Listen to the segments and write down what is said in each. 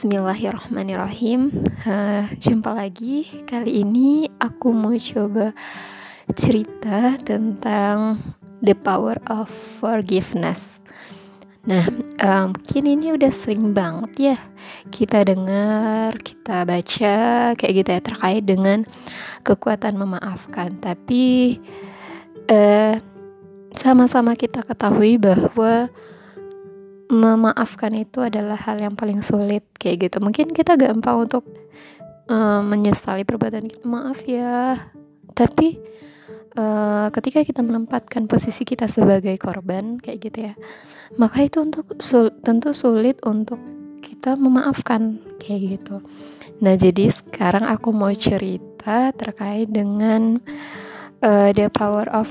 Bismillahirrahmanirrahim. Uh, jumpa lagi. Kali ini aku mau coba cerita tentang the power of forgiveness. Nah, uh, mungkin ini udah sering banget ya kita dengar, kita baca kayak gitu ya terkait dengan kekuatan memaafkan. Tapi uh, sama-sama kita ketahui bahwa memaafkan itu adalah hal yang paling sulit kayak gitu. Mungkin kita gampang untuk uh, menyesali perbuatan kita. Maaf ya. Tapi uh, ketika kita menempatkan posisi kita sebagai korban kayak gitu ya maka itu untuk sul tentu sulit untuk kita memaafkan kayak gitu. Nah jadi sekarang aku mau cerita terkait dengan uh, the power of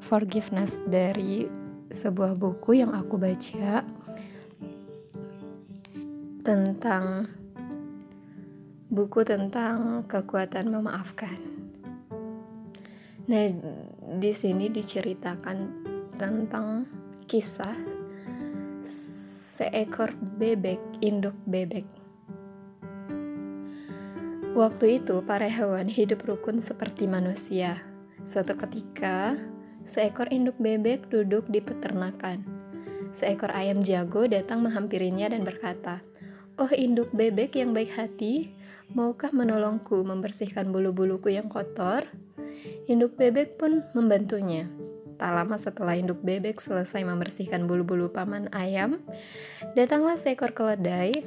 forgiveness dari sebuah buku yang aku baca tentang buku tentang kekuatan memaafkan. Nah, di sini diceritakan tentang kisah seekor bebek, induk bebek. Waktu itu, para hewan hidup rukun seperti manusia. Suatu ketika, Seekor induk bebek duduk di peternakan. Seekor ayam jago datang menghampirinya dan berkata, "Oh, induk bebek yang baik hati, maukah menolongku membersihkan bulu-buluku yang kotor?" Induk bebek pun membantunya. Tak lama setelah induk bebek selesai membersihkan bulu-bulu paman ayam, datanglah seekor keledai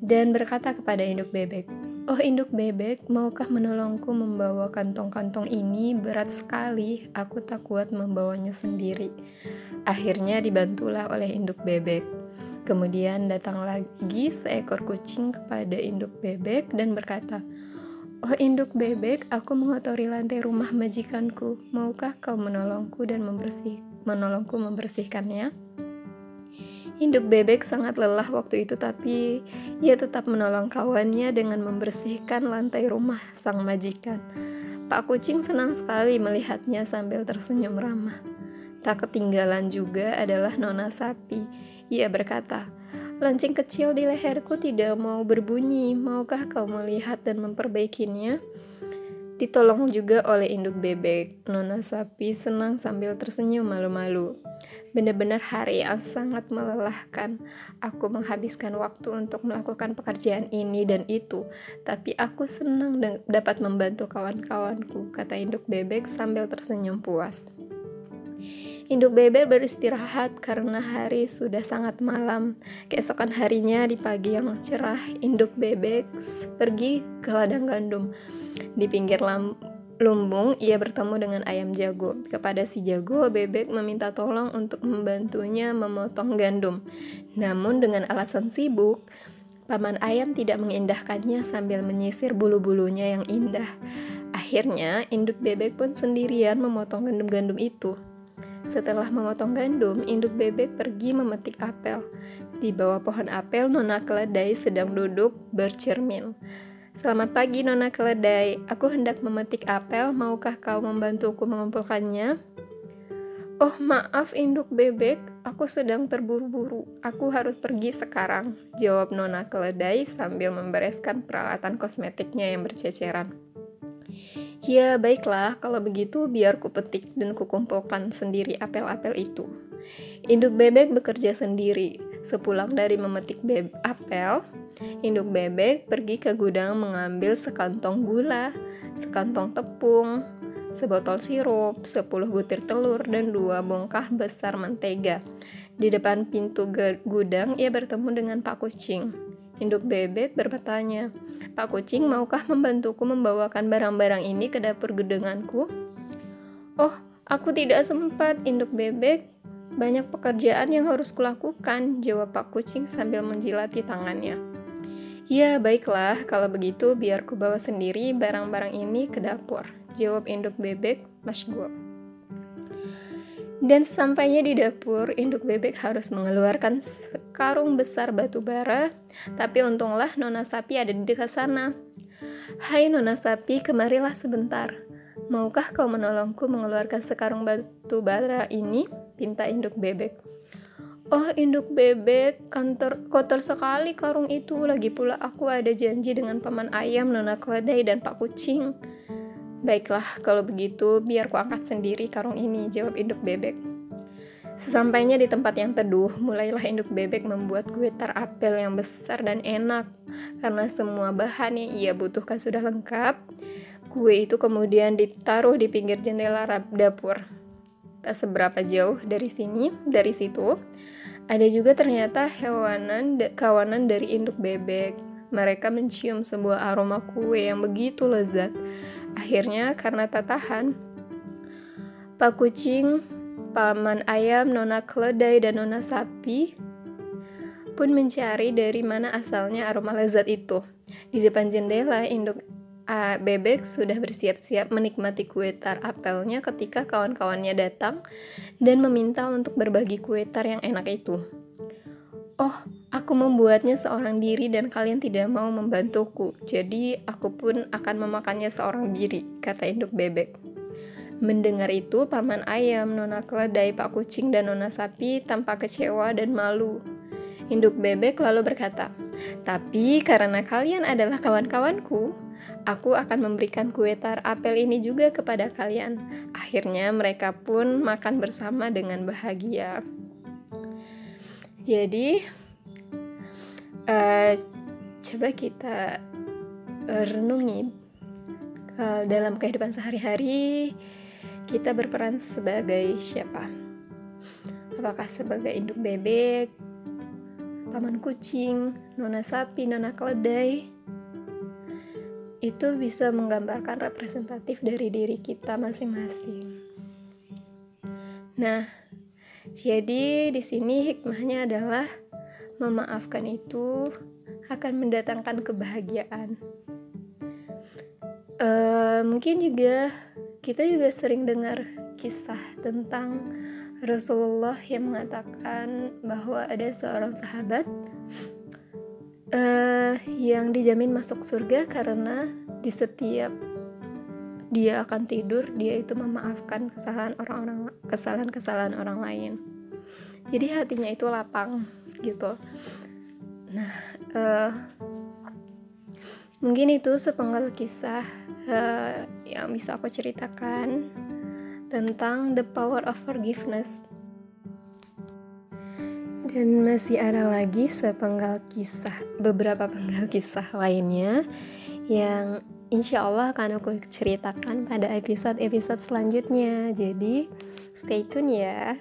dan berkata kepada induk bebek, Oh induk bebek, maukah menolongku membawa kantong-kantong ini? Berat sekali, aku tak kuat membawanya sendiri. Akhirnya dibantulah oleh induk bebek. Kemudian datang lagi seekor kucing kepada induk bebek dan berkata, Oh induk bebek, aku mengotori lantai rumah majikanku. Maukah kau menolongku dan membersih, menolongku membersihkannya? Induk bebek sangat lelah waktu itu tapi ia tetap menolong kawannya dengan membersihkan lantai rumah sang majikan. Pak kucing senang sekali melihatnya sambil tersenyum ramah. Tak ketinggalan juga adalah nona sapi. Ia berkata, Lancing kecil di leherku tidak mau berbunyi, maukah kau melihat dan memperbaikinya? Ditolong juga oleh induk bebek. Nona sapi senang sambil tersenyum malu-malu. Benar-benar hari yang sangat melelahkan. Aku menghabiskan waktu untuk melakukan pekerjaan ini dan itu, tapi aku senang dapat membantu kawan-kawanku, kata induk bebek sambil tersenyum puas. Induk bebek beristirahat karena hari sudah sangat malam. Keesokan harinya di pagi yang cerah, induk bebek pergi ke ladang gandum. Di pinggir lumbung, ia bertemu dengan ayam jago. Kepada si jago, bebek meminta tolong untuk membantunya memotong gandum. Namun dengan alasan sibuk, paman ayam tidak mengindahkannya sambil menyisir bulu-bulunya yang indah. Akhirnya, induk bebek pun sendirian memotong gandum-gandum itu. Setelah memotong gandum, induk bebek pergi memetik apel. Di bawah pohon apel, nona keledai sedang duduk bercermin. Selamat pagi Nona Keledai, aku hendak memetik apel, maukah kau membantuku mengumpulkannya? Oh maaf induk bebek, aku sedang terburu-buru, aku harus pergi sekarang, jawab Nona Keledai sambil membereskan peralatan kosmetiknya yang berceceran. Ya baiklah, kalau begitu biar ku petik dan kukumpulkan sendiri apel-apel itu. Induk bebek bekerja sendiri. Sepulang dari memetik beb apel, induk bebek pergi ke gudang mengambil sekantong gula, sekantong tepung, sebotol sirup, 10 butir telur, dan dua bongkah besar mentega. Di depan pintu gudang, ia bertemu dengan Pak Kucing. Induk bebek bertanya, Pak Kucing, maukah membantuku membawakan barang-barang ini ke dapur gudenganku? Oh, aku tidak sempat, induk bebek. Banyak pekerjaan yang harus kulakukan, jawab Pak Kucing sambil menjilati tangannya. Ya, baiklah, kalau begitu biar ku bawa sendiri barang-barang ini ke dapur, jawab induk bebek Mas Go. Dan sesampainya di dapur, induk bebek harus mengeluarkan sekarung besar batu bara, tapi untunglah nona sapi ada di dekat sana. Hai nona sapi, kemarilah sebentar. Maukah kau menolongku mengeluarkan sekarung batu bara ini? Pinta induk bebek. Oh induk bebek, kantor kotor sekali karung itu. Lagi pula aku ada janji dengan paman ayam, nona keledai, dan pak kucing. Baiklah, kalau begitu biar ku angkat sendiri karung ini, jawab induk bebek. Sesampainya di tempat yang teduh, mulailah induk bebek membuat kue tar apel yang besar dan enak. Karena semua bahan yang ia butuhkan sudah lengkap, kue itu kemudian ditaruh di pinggir jendela dapur. Tak seberapa jauh dari sini, dari situ, ada juga ternyata hewanan kawanan dari induk bebek. Mereka mencium sebuah aroma kue yang begitu lezat. Akhirnya karena tak tahan, Pak Kucing, Paman Ayam, Nona Keledai, dan Nona Sapi pun mencari dari mana asalnya aroma lezat itu. Di depan jendela, induk uh, bebek sudah bersiap-siap menikmati kue tar apelnya ketika kawan-kawannya datang dan meminta untuk berbagi kue tar yang enak itu. Oh, aku membuatnya seorang diri dan kalian tidak mau membantuku, jadi aku pun akan memakannya seorang diri, kata induk bebek. Mendengar itu, paman ayam, nona keledai, pak kucing, dan nona sapi tampak kecewa dan malu. Induk bebek lalu berkata, "Tapi karena kalian adalah kawan-kawanku, Aku akan memberikan kue tar apel ini juga kepada kalian. Akhirnya mereka pun makan bersama dengan bahagia. Jadi, uh, coba kita renungi uh, dalam kehidupan sehari-hari kita berperan sebagai siapa? Apakah sebagai induk bebek, paman kucing, nona sapi, nona keledai, itu bisa menggambarkan representatif dari diri kita masing-masing. Nah, jadi di sini hikmahnya adalah memaafkan itu akan mendatangkan kebahagiaan. Uh, mungkin juga kita juga sering dengar kisah tentang Rasulullah yang mengatakan bahwa ada seorang sahabat uh, yang dijamin masuk surga karena di setiap dia akan tidur dia itu memaafkan kesalahan orang-orang kesalahan-kesalahan orang lain. Jadi hatinya itu lapang gitu. Nah uh, mungkin itu sepenggal kisah uh, yang bisa aku ceritakan tentang the power of forgiveness dan masih ada lagi sepenggal kisah, beberapa penggal kisah lainnya yang insya Allah akan aku ceritakan pada episode-episode selanjutnya. Jadi, stay tune ya.